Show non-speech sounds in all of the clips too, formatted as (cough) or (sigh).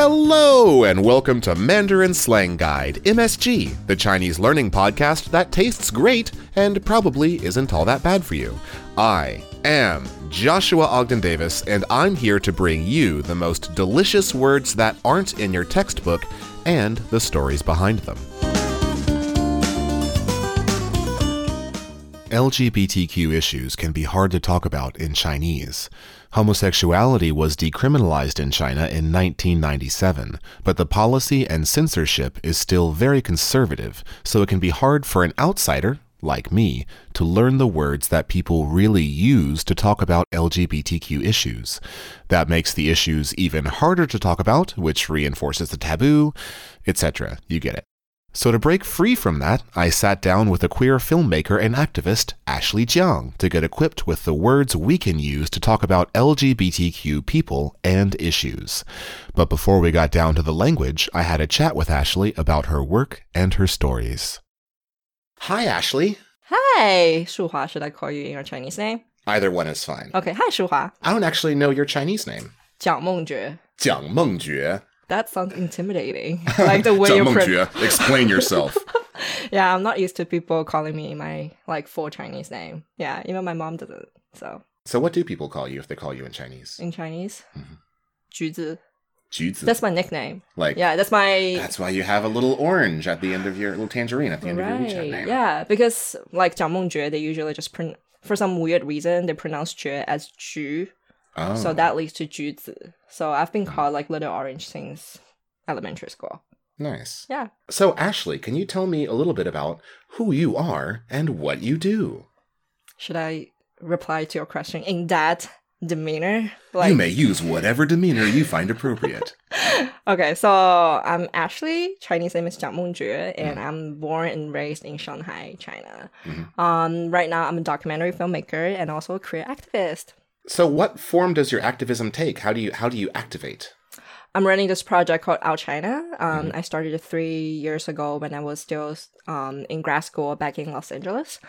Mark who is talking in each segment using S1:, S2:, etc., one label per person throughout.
S1: Hello, and welcome to Mandarin Slang Guide, MSG, the Chinese learning podcast that tastes great and probably isn't all that bad for you. I am Joshua Ogden Davis, and I'm here to bring you the most delicious words that aren't in your textbook and the stories behind them. LGBTQ issues can be hard to talk about in Chinese. Homosexuality was decriminalized in China in 1997, but the policy and censorship is still very conservative, so it can be hard for an outsider, like me, to learn the words that people really use to talk about LGBTQ issues. That makes the issues even harder to talk about, which reinforces the taboo, etc. You get it. So, to break free from that, I sat down with a queer filmmaker and activist, Ashley Jiang, to get equipped with the words we can use to talk about LGBTQ people and issues. But before we got down to the language, I had a chat with Ashley about her work and her stories. Hi, Ashley.
S2: Hi, Shuhua. Should I call you in your Chinese name?
S1: Either one is fine.
S2: Okay, hi, Shuhua.
S1: I don't actually know your Chinese name.
S2: Jiang Mengjue.
S1: Jiang Mengjue
S2: that sounds intimidating. Like the way (laughs) you're
S1: pre- explain yourself. (laughs)
S2: yeah, I'm not used to people calling me my like full Chinese name. Yeah, even my mom doesn't. So.
S1: So what do people call you if they call you in Chinese?
S2: In Chinese, mm-hmm.
S1: Juzi.
S2: That's my nickname.
S1: Like
S2: yeah, that's my.
S1: That's why you have a little orange at the end of your little tangerine at the end right. of your WeChat name.
S2: Yeah, because like Jiang Mengjue, they usually just print for some weird reason they pronounce Jue as Ju
S1: Oh.
S2: so that leads to 橘子. So I've been called like little orange since elementary school.
S1: nice.
S2: Yeah.
S1: So Ashley, can you tell me a little bit about who you are and what you do?
S2: Should I reply to your question in that demeanor? Like,
S1: you may use whatever demeanor you find appropriate. (laughs)
S2: okay, so I'm Ashley. Chinese name is Jiang Mengjue, and I'm born and raised in Shanghai, China.
S1: Mhm.
S2: Um, right now, I'm a documentary filmmaker and also a queer activist.
S1: So what form does your activism take? How do you how do you activate?
S2: I'm running this project called Out China. Um, I started it three years ago when I was still um, in grad school back in Los Angeles.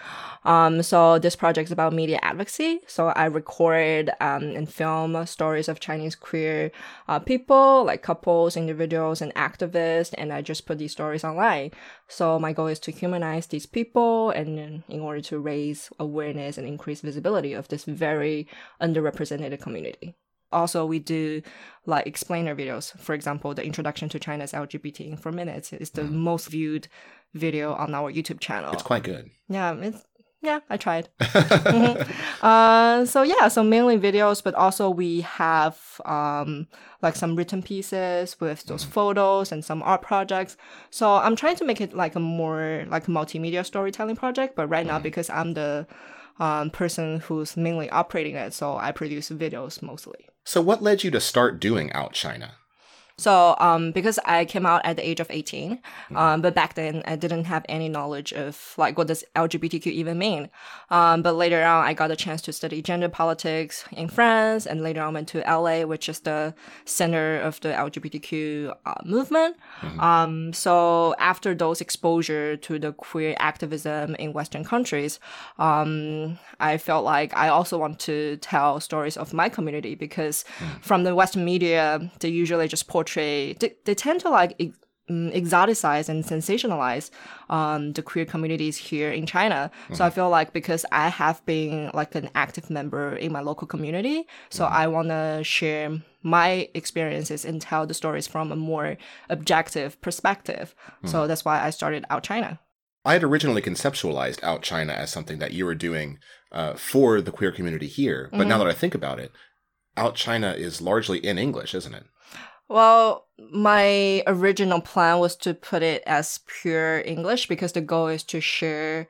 S2: Um, so this project is about media advocacy. So I record um, and film stories of Chinese queer uh, people, like couples, individuals, and activists, and I just put these stories online. So my goal is to humanize these people, and in order to raise awareness and increase visibility of this very underrepresented community also we do like explainer videos. For example the introduction to china's lgbt in four minutes is the most viewed video on our youtube channel.
S1: It's quite good.
S2: yeah it's yeah i tried. (laughs) Mhm. uh, so yeah so mainly videos but also we have um, like some written pieces with those photos and some art projects. So i'm trying to make it like a more like a multimedia storytelling project but right now because i'm the um, person who's mainly operating it so i produce videos mostly
S1: So what led you to start doing Out China?
S2: So, um, because I came out at the age of 18, um, but back then I didn't have any knowledge of like what does LGBTQ even mean. Um, but later on, I got a chance to study gender politics in France, and later on went to LA, which is the center of the LGBTQ uh, movement. Um, so after those exposure to the queer activism in Western countries, um, I felt like I also want to tell stories of my community because from the Western media, they usually just portray, they, they tend to like ex- mm, exoticize and sensationalize um, the queer communities here in China. So I feel like because I have been like an active member in my local community, so I want to share my experiences and tell the stories from a more objective perspective. So that's why I started Out China.
S1: I had originally conceptualized Out China as something that you were doing uh, for the queer community here, but now that I think about it, Out China is largely in English, isn't it?
S2: Well, my original plan was to put it as pure English because the goal is to share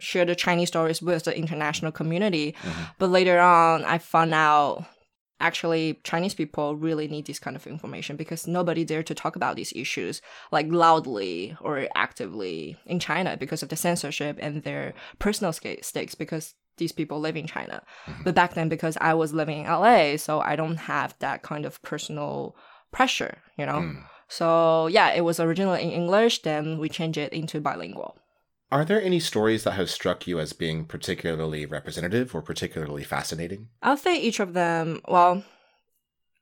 S2: share the Chinese stories with the international community. Mm-hmm. But later on, I found out actually Chinese people really need this kind of information because nobody dare to talk about these issues like loudly or actively in China because of the censorship and their personal stakes because these people live in China. Mm-hmm. But back then, because I was living in LA, so I don't have that kind of personal pressure, you know?
S1: Mm.
S2: So yeah, it was originally in English, then we changed it into bilingual.
S1: Are there any stories that have struck you as being particularly representative or particularly fascinating?
S2: I'll say each of them, well,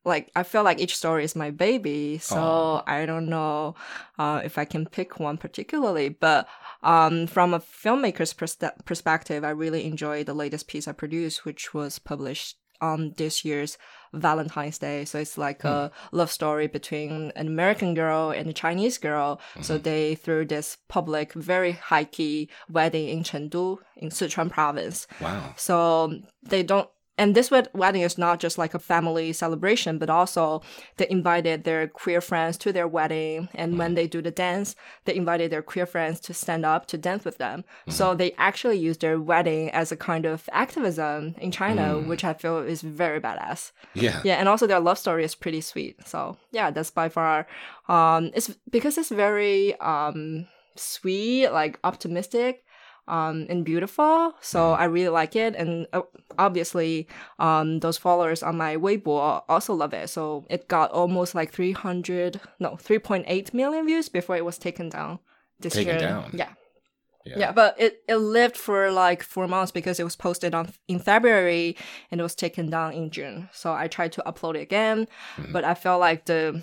S2: like I feel like each story is my baby, so
S1: Aw.
S2: I don't know uh, if I can pick one particularly. But um, from a filmmaker's perspe- perspective, I really enjoyed the latest piece I produced, which was published on this year's Valentine's Day. So it's like a hmm. love story between an American girl and a Chinese girl. So mm-hmm. they threw this public, very high key wedding in Chengdu in Sichuan province.
S1: Wow.
S2: So they don't, and this wedding is not just like a family celebration, but also they invited their queer friends to their wedding. And when they do the dance, they invited their queer friends to stand up to dance with them. So they actually use their wedding as a kind of activism in China, which I feel is very badass.
S1: Yeah.
S2: Yeah, and also their love story is pretty sweet. So yeah, that's by far um it's because it's very um sweet, like optimistic, um and beautiful. So I really like it and uh, obviously um those followers on my Weibo also love it. So it got almost like 300 no, 3.8 million views before it was taken down this
S1: Taken
S2: year.
S1: down?
S2: Yeah.
S1: Yeah.
S2: Yeah, but it, it lived for like four months because it was posted on in February and it was taken down in June. So I tried to upload it again,
S1: Mm-hmm.
S2: but I felt like the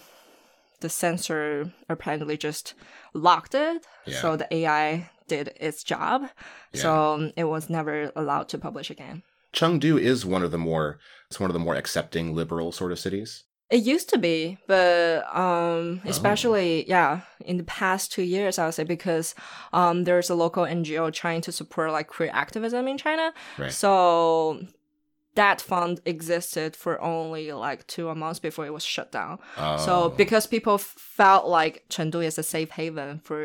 S2: the censor apparently just locked it.
S1: Yeah.
S2: So the AI did its job. So um, it was never allowed to publish again.
S1: Chengdu is one of the more it's one of the more accepting liberal sort of cities.
S2: It used to be, but
S1: Oh.
S2: um, especially yeah, in the past two years, I would say because um, there's a local NGO trying to support like queer activism in China.
S1: Right.
S2: So that fund existed for only like two months before it was shut down. So
S1: Oh.
S2: because people felt like Chengdu is a safe haven for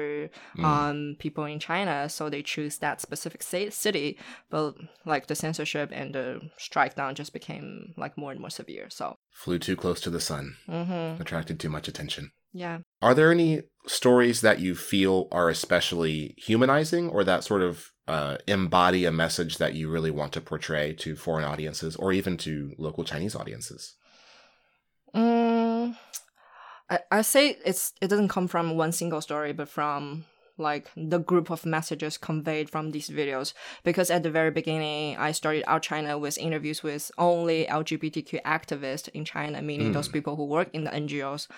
S1: Mm.
S2: um people in China, so they choose that specific city. But like the censorship and the strike down just became like more and more severe. So
S1: flew too close to the sun,
S2: hmm
S1: attracted too much attention.
S2: yeah.
S1: Are there any stories that you feel are especially humanizing or that sort of uh, embody a message that you really want to portray to foreign audiences or even to local Chinese audiences?
S2: Mm, I, I say it's it doesn't come from one single story, but from like the group of messages conveyed from these videos. Because at the very beginning, I started out China with interviews with only LGBTQ activists in China, meaning those people who work in the NGOs.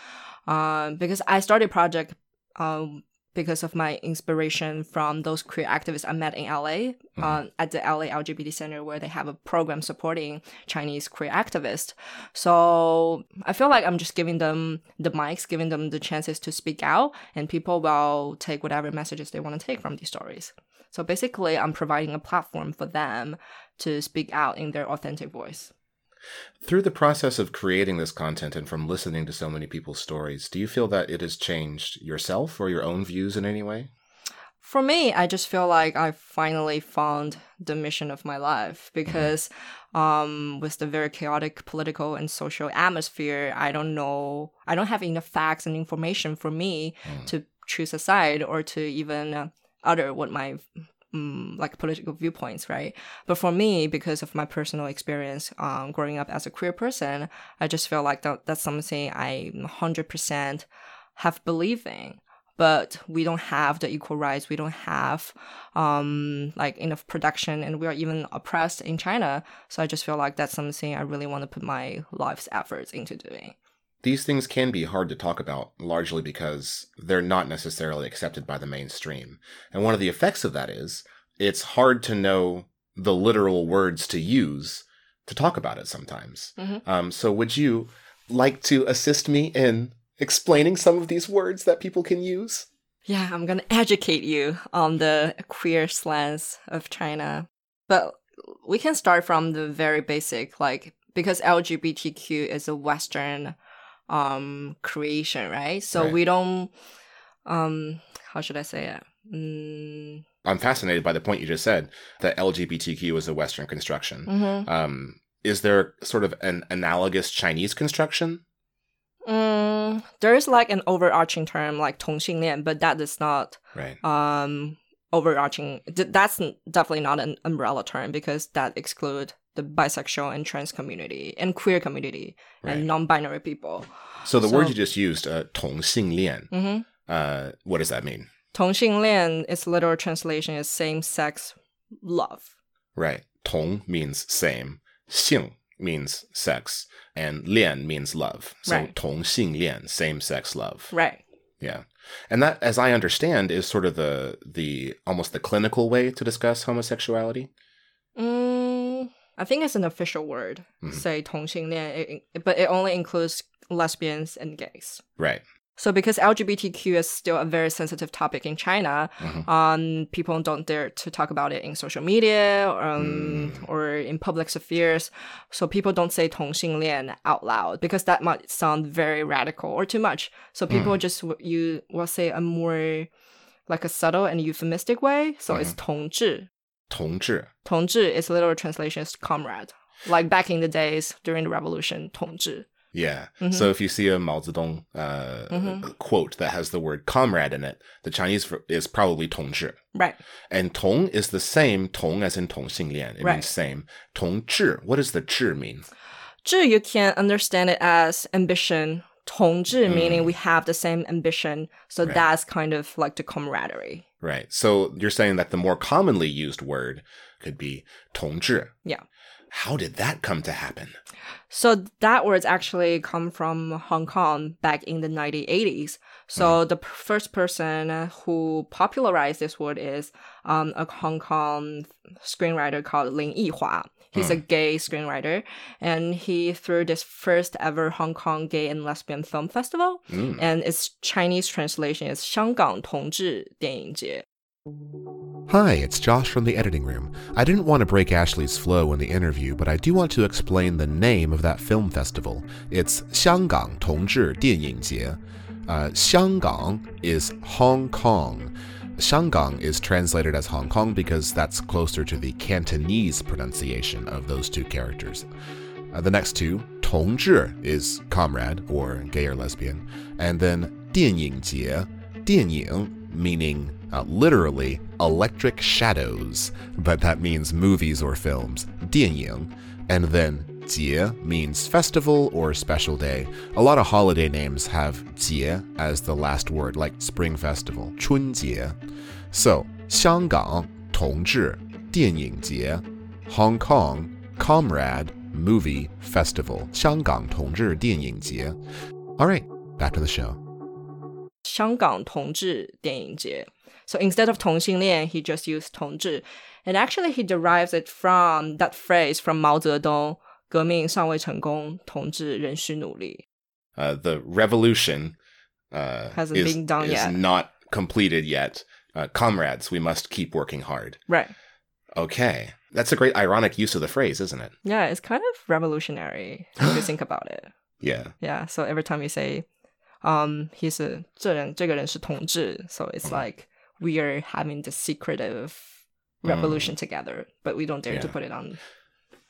S2: Um, because I started project um because of my inspiration from those queer activists I met in LA uh, at the LA LGBT Center, where they have a program supporting Chinese queer activists. So I feel like I'm just giving them the mics, giving them the chances to speak out, and people will take whatever messages they want to take from these stories. So basically, I'm providing a platform for them to speak out in their authentic voice.
S1: Through the process of creating this content and from listening to so many people's stories, do you feel that it has changed yourself or your own views in any way?
S2: For me, I just feel like I finally found the mission of my life because um, with the very chaotic political and social atmosphere, I don't know, I don't have enough facts and information for me to choose a side or to even uh, utter what my mm, like political viewpoints, right? But for me, because of my personal experience um, growing up as a queer person, I just feel like that, that's something I 100% have believed in but we don't have the equal rights. We don't have um, like enough production, and we are even oppressed in China. So I just feel like that's something I really want to put my life's efforts into doing.
S1: These things can be hard to talk about, largely because they're not necessarily accepted by the mainstream. And one of the effects of that is it's hard to know the literal words to use to talk about it sometimes.
S2: Mhm.
S1: Um, so, would you like to assist me in explaining some of these words that people can use?
S2: Yeah, I'm gonna educate you on the queer slangs of China, but we can start from the very basic, like because LGBTQ is a Western um creation, right? So
S1: Right.
S2: we don't um how should I say it? Mm,
S1: I'm fascinated by the point you just said that LGBTQ is a Western construction.
S2: mhm.
S1: Um, is there sort of an analogous Chinese construction?
S2: Mm, there is like an overarching term like 同性恋, but that is not
S1: Right.
S2: um overarching. th- That's n- definitely not an umbrella term because that exclude the bisexual and trans community and queer community
S1: Right.
S2: and non-binary people.
S1: So the word
S2: So-
S1: you just used, uh, 同性恋,
S2: Mm-hmm.
S1: uh, what does that mean?
S2: 同性恋, its literal translation is same-sex love.
S1: Right. 同 means same. 性 means sex and 恋 means love. So
S2: Right.
S1: 同性恋, same sex love.
S2: Right.
S1: Yeah. And that as I understand is sort of the the almost the clinical way to discuss homosexuality.
S2: Mm, I think it's an official word.
S1: Mhm.
S2: Say 同性恋, it- it- but it only includes lesbians and gays.
S1: Right.
S2: So because LGBTQ is still a very sensitive topic in China,
S1: Mhm.
S2: um, people don't dare to talk about it in social media um,
S1: Mm.
S2: or in public spheres. So people don't say 同性恋 out loud because that might sound very radical or too much. So people just w- you will say a more like a subtle and euphemistic way. So it's 同志.
S1: 同志.
S2: 同志 is literal translation is comrade. Like back in the days during the revolution, 同志.
S1: Yeah.
S2: Mhm.
S1: So if you see a Mao Zedong uh,
S2: Mhm.
S1: quote that has the word comrade in it, the Chinese for, is probably 同志.
S2: Right.
S1: And 同 is the same 同 as in 同性恋. It
S2: Right.
S1: means same. 同志. What does the 志 mean?
S2: 志 you can understand it as ambition. 同志
S1: Mm.
S2: meaning we have the same ambition. So
S1: Right.
S2: that's kind of like the camaraderie.
S1: Right. So you're saying that the more commonly used word could be 同志.
S2: Yeah.
S1: How did that come to happen?
S2: So that words actually come from Hong Kong back in the 1980s. So the p- first person who popularized this word is um, a Hong Kong screenwriter called Lin Yihua. He's a gay screenwriter, and he threw this first ever Hong Kong Gay and Lesbian Film Festival,
S1: Mm.
S2: and its Chinese translation is 香港同志电影节.
S1: Hi, it's Josh from the editing room. I didn't want to break Ashley's flow in the interview, but I do want to explain the name of that film festival. It's 香港同志电影节. Uh, Xianggang is Hong Kong. Xianggang is translated as Hong Kong because that's closer to the Cantonese pronunciation of those two characters. Uh, the next two, 同志 is comrade or gay or lesbian, and then 电影节,电影 meaning uh, literally electric shadows, but that means movies or films, 电影, and then 节 means festival or special day. A lot of holiday names have 节 as the last word, like Spring Festival, 春节. So, 香港同志电影节, Hong Kong Comrade Movie Festival, 香港同志电影节. All right, back to the show.
S2: 香港同志电影节. So instead of 同性恋, he just used 同志. And actually, he derives it from that phrase from Mao Zedong, 革命尚未成功，同志仍需努力.
S1: Uh, the revolution uh,
S2: Hasn't
S1: is,
S2: been done
S1: is
S2: yet.
S1: not completed yet. Uh, comrades, we must keep working hard.
S2: Right.
S1: Okay. That's a great ironic use of the phrase, isn't it?
S2: Yeah, it's kind of revolutionary if you think about it. (gasps)
S1: Yeah.
S2: Yeah, so every time you say, um, he's a 这人这个人是同志, so it's like we are having the secretive revolution together, but we don't dare to
S1: Yeah.
S2: put it on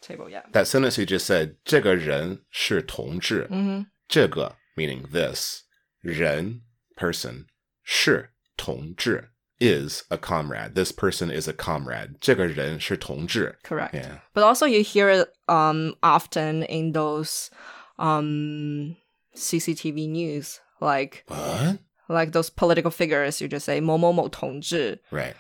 S2: table yet.
S1: That sentence you just said, 这个人是同志.
S2: hmm
S1: 这个 meaning this. 人 person. 是同志 is a comrade. This person is a comrade. 这个人是同志.
S2: Correct.
S1: Yeah.
S2: But also you hear it um often in those um CCTV news, like
S1: What?
S2: like those political figures. You just say 某某某同志.
S1: Right.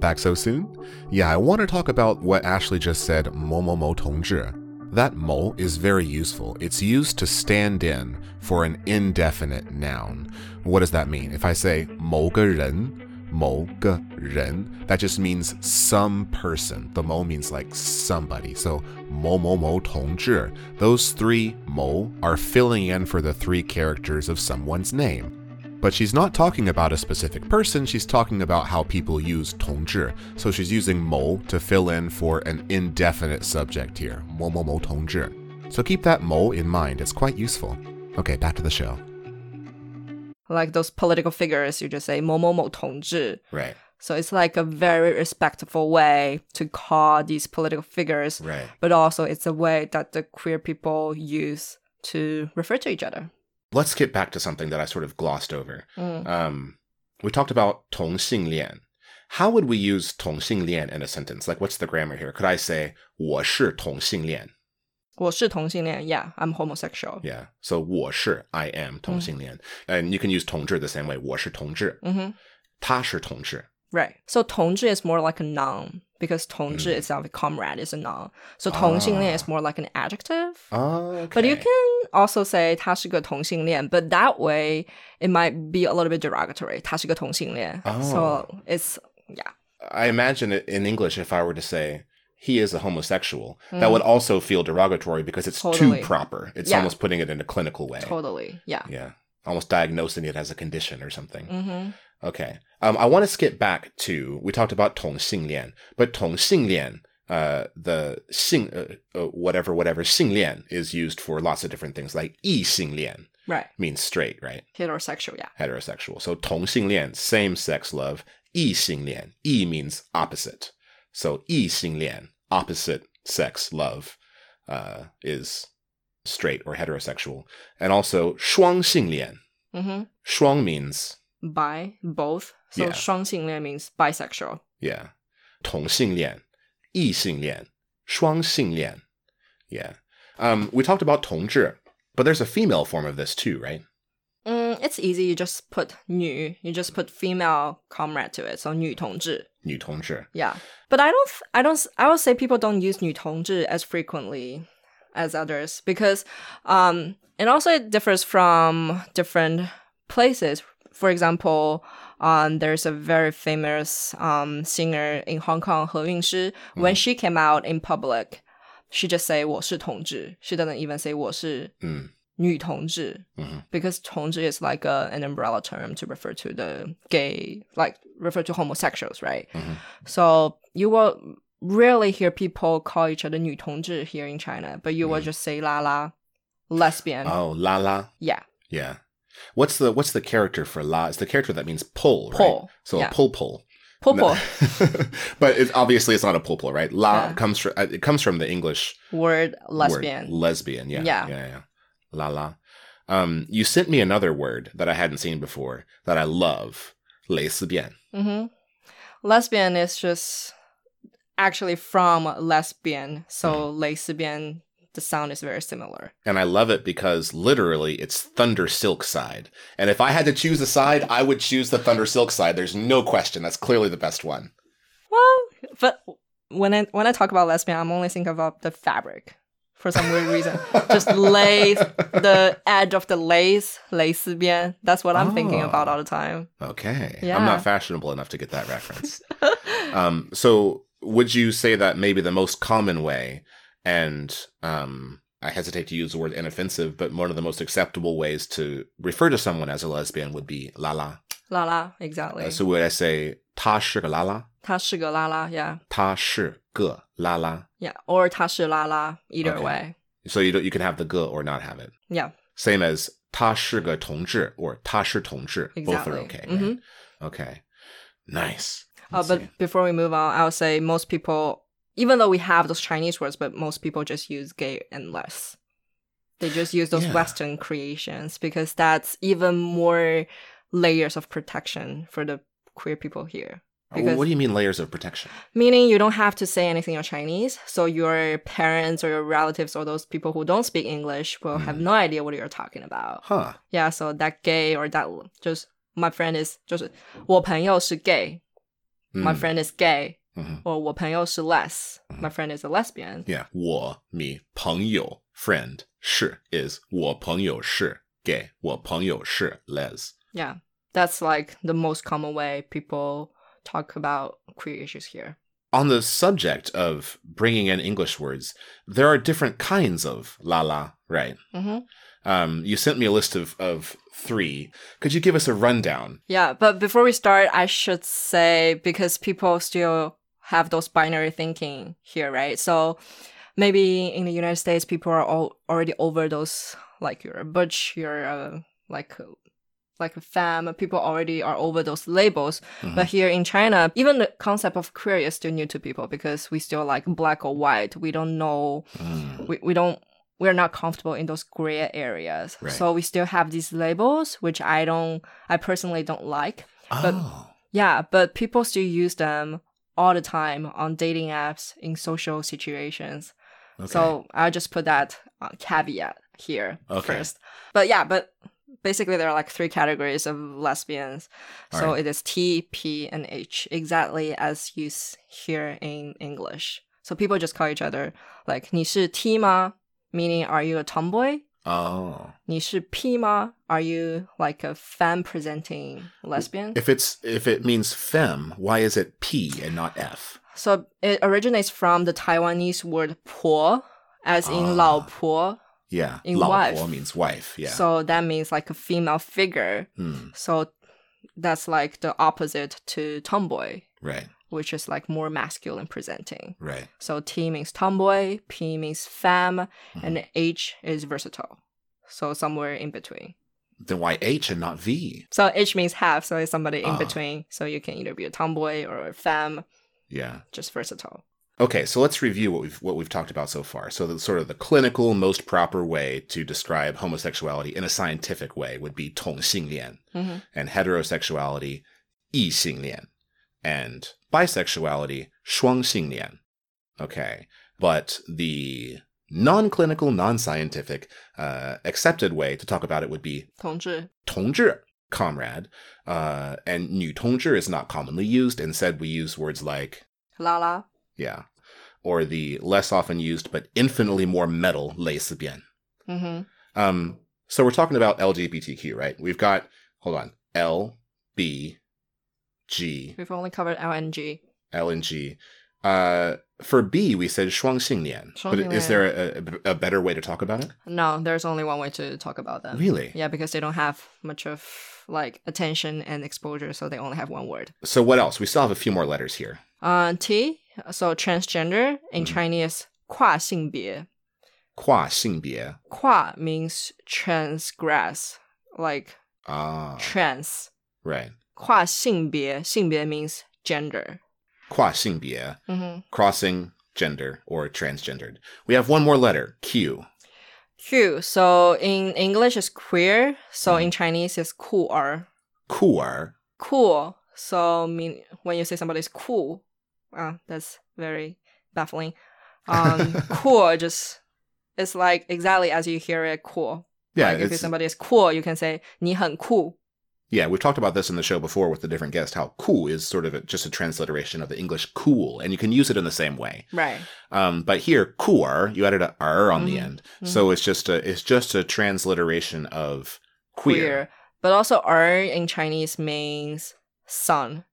S1: Back so soon? Yeah, I want to talk about what Ashley just said, 某某某同志. That mo is very useful. It's used to stand in for an indefinite noun. What does that mean? If I say 某个人, 某个人, that just means some person. The mo means like somebody. So 某某某同志. Those three mo are filling in for the three characters of someone's name. But she's not talking about a specific person, she's talking about how people use 同志. So she's using 某 to fill in for an indefinite subject here. 某某某同志. So keep that 某 in mind, it's quite useful. Okay, back to the show.
S2: Like those political figures, you just say 某某某同志.
S1: Right,
S2: So it's like a very respectful way to call these political figures,
S1: right.
S2: but also it's a way that the queer people use to refer to each other.
S1: Let's get back to something that I sort of glossed over.
S2: Mm.
S1: Um, we talked about 同性恋. How would we use 同性恋 in a sentence? Like, what's the grammar here? Could I say 我是同性恋?
S2: 我是同性恋. Yeah, I'm homosexual.
S1: Yeah. So 我是 I am 同性恋. And you can use 同志 the same way. 我是同志.
S2: hmm
S1: 他是同志.
S2: Right. So 同志 is more like a noun. because 同志 itself, comrade is a noun. So 同性恋 is more like an adjective.
S1: Oh, okay.
S2: But you can also say 他是个同性恋, but that way it might be a little bit derogatory. 他是个同性恋.
S1: Oh.
S2: So it's yeah.
S1: I imagine it in English if I were to say he is a homosexual, mm. that hmm. would also feel derogatory because it's
S2: totally.
S1: too proper. It's
S2: yeah.
S1: almost putting it in a clinical way.
S2: Totally. Yeah.
S1: Yeah. Almost diagnosing it as a condition or something.
S2: Mm-hmm.
S1: Okay. Um, I want to skip back to, we talked about Tong Xinglian, but Tong Xinglian, uh, the Xing, uh, uh, whatever, whatever, Xinglian is used for lots of different things, like Yi Xinglian.
S2: Right.
S1: Means straight, right?
S2: Heterosexual, yeah.
S1: Heterosexual. So Tong Xinglian, same sex love. Yi Xinglian. Yi means opposite. So Yi Xinglian opposite sex love, uh, is straight or heterosexual. And also 双性恋.
S2: Mm-hmm.
S1: 双 means
S2: Bi, both. So
S1: Yeah.
S2: 双性恋 means bisexual.
S1: Yeah. 同性恋,异性恋,双性恋. Yeah. Um, we talked about 同志, but there's a female form of this too, right?
S2: Mm, it's easy. You just put 女. You just put female comrade to it. So 女同志.
S1: 女同志.
S2: Yeah. But I don't, I don't, I would say people don't use 女同志 as frequently as others because um, it also differs from different places. For example, um, there's a very famous um, singer in Hong Kong, He Yunshi. When she came out in public, she just say 我是同志. She doesn't even say 我是
S1: 嗯
S2: 女同志
S1: Mhm.
S2: because 同志 is like a, an umbrella term to refer to the gay, like refer to homosexuals, right?
S1: Mhm.
S2: So you will rarely hear people call each other 女同志 here in China, but you will just say la la, lesbian.
S1: Oh, la la.
S2: yeah,
S1: Yeah. What's the what's the character for la? It's the character that means pull, right?
S2: Pull,
S1: So
S2: yeah.
S1: a pull pull.
S2: popo (laughs)
S1: but it, obviously it's not a pull pull, right? La
S2: Yeah.
S1: comes from it comes from the English
S2: word
S1: word,
S2: lesbian.
S1: lesbian, yeah,
S2: Yeah.
S1: yeah, yeah. Lala. Um, you sent me another word that I hadn't seen before that I love, lesbian.
S2: Mm-hmm. Lesbian is just actually from lesbian, so mm. lesbian. The sound is very similar.
S1: And I love it because literally it's Thunder Silk side. And if I had to choose a side, I would choose the Thunder Silk side. There's no question. That's clearly the best one.
S2: Well, but when I when I talk about lesbian, I'm only thinking about the fabric for some weird reason. Just lace, the edge of the lace, 蕾丝边. That's what I'm thinking
S1: Oh.
S2: about all the time.
S1: Okay. I'm
S2: Yeah.
S1: not fashionable enough to get that reference. um, so would you say that maybe the most common way, and um, I hesitate to use the word inoffensive, but one of the most acceptable ways to refer to someone as a lesbian would be la la.
S2: La la, exactly.
S1: Uh, so would I say 她是个 la la?
S2: 她是个啦啦, yeah,
S1: 她是个 la la.
S2: yeah, or 她是啦啦, either
S1: Okay.
S2: way,
S1: So you don't, you can have the 个 or not have it.
S2: yeah,
S1: Same as 她是个同志 or 她是同志. Both
S2: exactly.
S1: are okay. right?
S2: Mhm.
S1: Okay. Nice.
S2: Uh,
S1: Let's
S2: but
S1: see.
S2: before we move on, I would say most people, even though we have those Chinese words, but most people just use gay and less. They just use those
S1: Yeah.
S2: Western creations because that's even more layers of protection for the queer people here. Because
S1: what do you mean layers of protection?
S2: meaning you don't have to say anything in Chinese, so your parents or your relatives or those people who don't speak English will have no idea what you're talking about.
S1: Huh.
S2: Yeah, so that gay or that just my friend is 就是我朋友是 gay, my
S1: Mm.
S2: friend is gay,
S1: Mhm.
S2: or 我朋友是 les, my friend is a lesbian.
S1: Yeah. 我 me 朋友 friend 是 is 我朋友是 gay 我朋友是 les.
S2: Yeah, that's like the most common way people talk about queer issues here.
S1: On the subject of bringing in English words, there are different kinds of la la, right?
S2: hmm
S1: Um, you sent me a list of, of three. Could you give us a rundown?
S2: Yeah, but before we start, I should say because people still have those binary thinking here, right? So maybe in the United States, people are all already over those like you're a butch, you're a, like like a femme. People already are over those labels.
S1: Mhm.
S2: But here in China, even the concept of queer is still new to people because we still like black or white. We don't know.
S1: Mm.
S2: We we don't. We're not comfortable in those gray areas.
S1: Right.
S2: So we still have these labels, which I don't. I personally don't like. But-
S1: oh.
S2: Yeah, but people still use them all the time on dating apps in social situations.
S1: Okay.
S2: So I'll just put that uh, caveat here
S1: Okay.
S2: first. But yeah, but basically there are like three categories of lesbians. So
S1: Alright.
S2: it is T, P, and H, exactly as you s- hear in English. So people just call each other like 你是 T 吗? Meaning, are you a tomboy?
S1: Oh.
S2: 你是 P 吗? Are you like a femme presenting lesbian?
S1: If it's if it means femme, why is it P and not F?
S2: So it originates from the Taiwanese word 婆, as in
S1: Ah.
S2: 老婆.
S1: yeah.
S2: In
S1: 老婆 means wife. Yeah.
S2: So that means like a female figure.
S1: Hmm,
S2: So that's like the opposite to tomboy,
S1: right.
S2: which is like more masculine presenting.
S1: Right.
S2: So T means tomboy, P means femme,
S1: Mm-hmm.
S2: and H is versatile. So somewhere in between.
S1: Then why H and not V?
S2: So H means half, so it's somebody in
S1: Ah.
S2: between. So you can either be a tomboy or a femme,
S1: Yeah.
S2: just versatile.
S1: Okay, so let's review what we've what we've talked about so far. So the sort of the clinical, most proper way to describe homosexuality in a scientific way would be 同性恋,
S2: Mhm.
S1: and heterosexuality 异性恋, and bisexuality 双性恋. Okay, but the non-clinical, non-scientific, uh, accepted way to talk about it would be
S2: 同志,
S1: 同志, comrade, uh, and 女同志 is not commonly used. Instead, we use words like
S2: la la.
S1: yeah. Or the less often used but infinitely more metal lesbian.
S2: hmm
S1: Um, so we're talking about LGBTQ, right? We've got, hold on, L, B, G,
S2: We've only covered L and G.
S1: L, and G. Uh, for B, we said 双性恋. But is
S2: 双性恋.
S1: there a, a, a better way to talk about it?
S2: No, there's only one way to talk about them.
S1: Really?
S2: Yeah, because they don't have much of like attention and exposure, so they only have one word.
S1: So what else? We still have a few more letters here.
S2: Uh, T, so transgender in
S1: Mhm.
S2: Chinese, 跨性别.
S1: 跨性别.
S2: 跨 means transgress, like
S1: Ah,
S2: trans.
S1: right.
S2: 跨性别,性别 means gender.
S1: 跨性别,
S2: hmm
S1: crossing gender or transgendered. We have one more letter, Q.
S2: Q, so in English it's queer, so
S1: Mhm.
S2: in Chinese it's cool.
S1: Cool.
S2: Cool, so mean when you say somebody's cool, Wow, that's very baffling. (laughs) Um, cool, just it's like exactly as you hear it, cool.
S1: Yeah,
S2: like if somebody is cool, you can say 你很酷.
S1: Yeah, we've talked about this in the show before with the different guest how cool is sort of a, just a transliteration of the English cool, and you can use it in the same way.
S2: Right.
S1: Um, but here, cooler, you added an R on mm-hmm.
S2: the
S1: end, mm-hmm. so it's just a it's just a transliteration of queer. queer.
S2: But also, r in Chinese means son.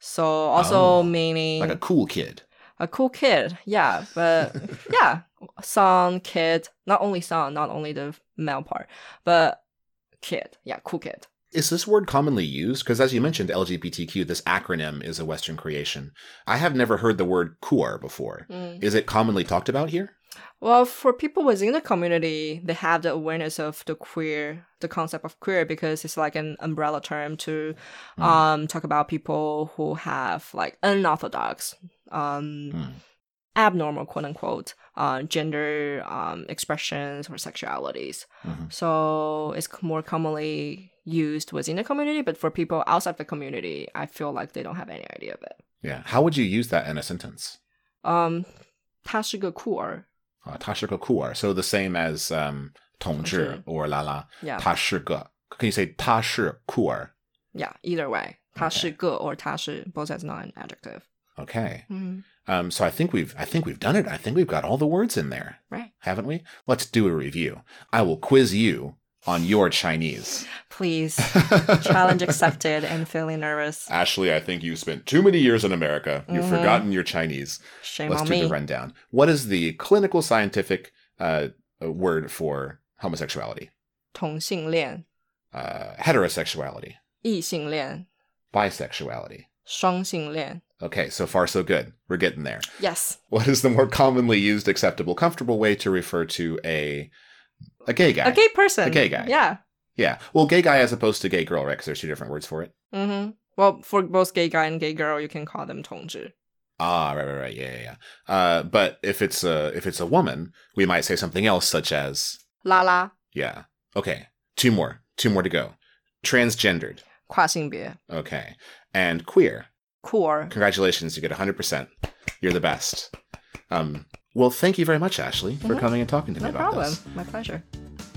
S2: So also
S1: Oh,
S2: meaning
S1: like a cool kid.
S2: a cool kid. Yeah, but (laughs) yeah, son, kid, not only son, not only the male part, but kid. Yeah, cool kid.
S1: Is this word commonly used? Because as you mentioned, LGBTQ, this acronym is a Western creation. I have never heard the word queer before.
S2: Mm.
S1: Is it commonly talked about here?
S2: Well, for people within the community, they have the awareness of the queer, the concept of queer, because it's like an umbrella term to
S1: Mm.
S2: um, talk about people who have like unorthodox, um,
S1: Mm.
S2: abnormal, quote unquote, uh, gender um, expressions or sexualities.
S1: Mhm.
S2: So it's c- more commonly used within the community, but for people outside the community, I feel like they don't have any idea of it.
S1: Yeah. How would you use that in a sentence?
S2: Um, 他是个酷儿.
S1: Uh, 他是个酷儿. So the same as um, 同志
S2: 同志
S1: or 啦啦.
S2: Yeah.
S1: 他是个. Can you say 他是酷儿?
S2: Yeah, either way. 他是个 or 他是 both as not an adjective.
S1: Okay.
S2: Mhm.
S1: Um, so I think we've I think we've done it. I think we've got all the words in there,
S2: Right.
S1: haven't we? Let's do a review. I will quiz you on your Chinese.
S2: Please. (laughs) Challenge accepted and feeling nervous.
S1: Ashley, I think you spent too many years in America. You've
S2: Mhm.
S1: forgotten your Chinese.
S2: Shame
S1: Let's
S2: on
S1: do
S2: me.
S1: the rundown. What is the clinical scientific uh, word for homosexuality?
S2: 同性恋,
S1: Uh, heterosexuality,
S2: 异性恋,
S1: bisexuality.
S2: 双性恋.
S1: Okay, so far so good. We're getting there.
S2: Yes.
S1: What is the more commonly used, acceptable, comfortable way to refer to a a gay guy?
S2: A gay person.
S1: A gay guy.
S2: Yeah.
S1: Yeah. Well, gay guy as opposed to gay girl, right? Because there's two different words for it.
S2: hmm Well, for both gay guy and gay girl, you can call them 同志.
S1: Ah, right, right, right. Yeah, yeah, yeah. Uh, but if it's a if it's a woman, we might say something else, such as
S2: La la.
S1: yeah. Okay, two more, two more to go. Transgendered.
S2: 跨性别.
S1: Okay, and queer.
S2: Cool.
S1: Congratulations, you get 100%. You're the best. Um, well, thank you very much, Ashley, for
S2: Mhm.
S1: coming and talking to me
S2: No
S1: about
S2: problem.
S1: this.
S2: My pleasure.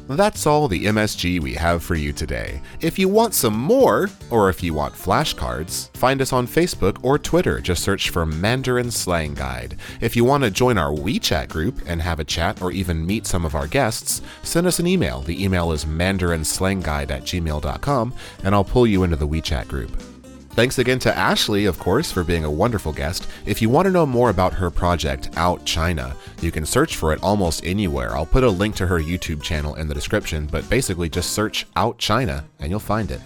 S1: That's all the MSG we have for you today. If you want some more, or if you want flashcards, find us on Facebook or Twitter. Just search for Mandarin Slang Guide. If you want to join our WeChat group and have a chat or even meet some of our guests, send us an email. The email is mandarinslangguide at gmail.com, and I'll pull you into the WeChat group. Thanks again to Ashley, of course, for being a wonderful guest. If you want to know more about her project, Out China, you can search for it almost anywhere. I'll put a link to her YouTube channel in the description, but basically just search Out China and you'll find it.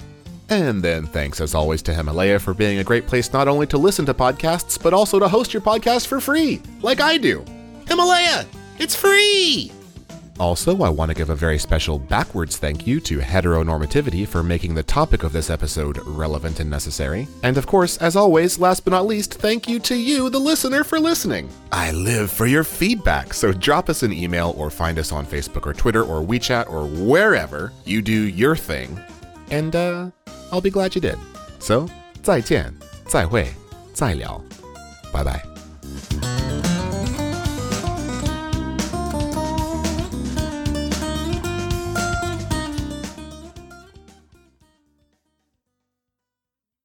S1: And then thanks as always to Himalaya for being a great place not only to listen to podcasts, but also to host your podcast for free, like I do. Himalaya! It's free! Also, I want to give a very special backwards thank you to heteronormativity for making the topic of this episode relevant and necessary. And of course, as always, last but not least, thank you to you, the listener, for listening. I live for your feedback, so drop us an email or find us on Facebook or Twitter or WeChat or wherever you do your thing. And uh, I'll be glad you did. So, 再见，再会，再聊，拜拜。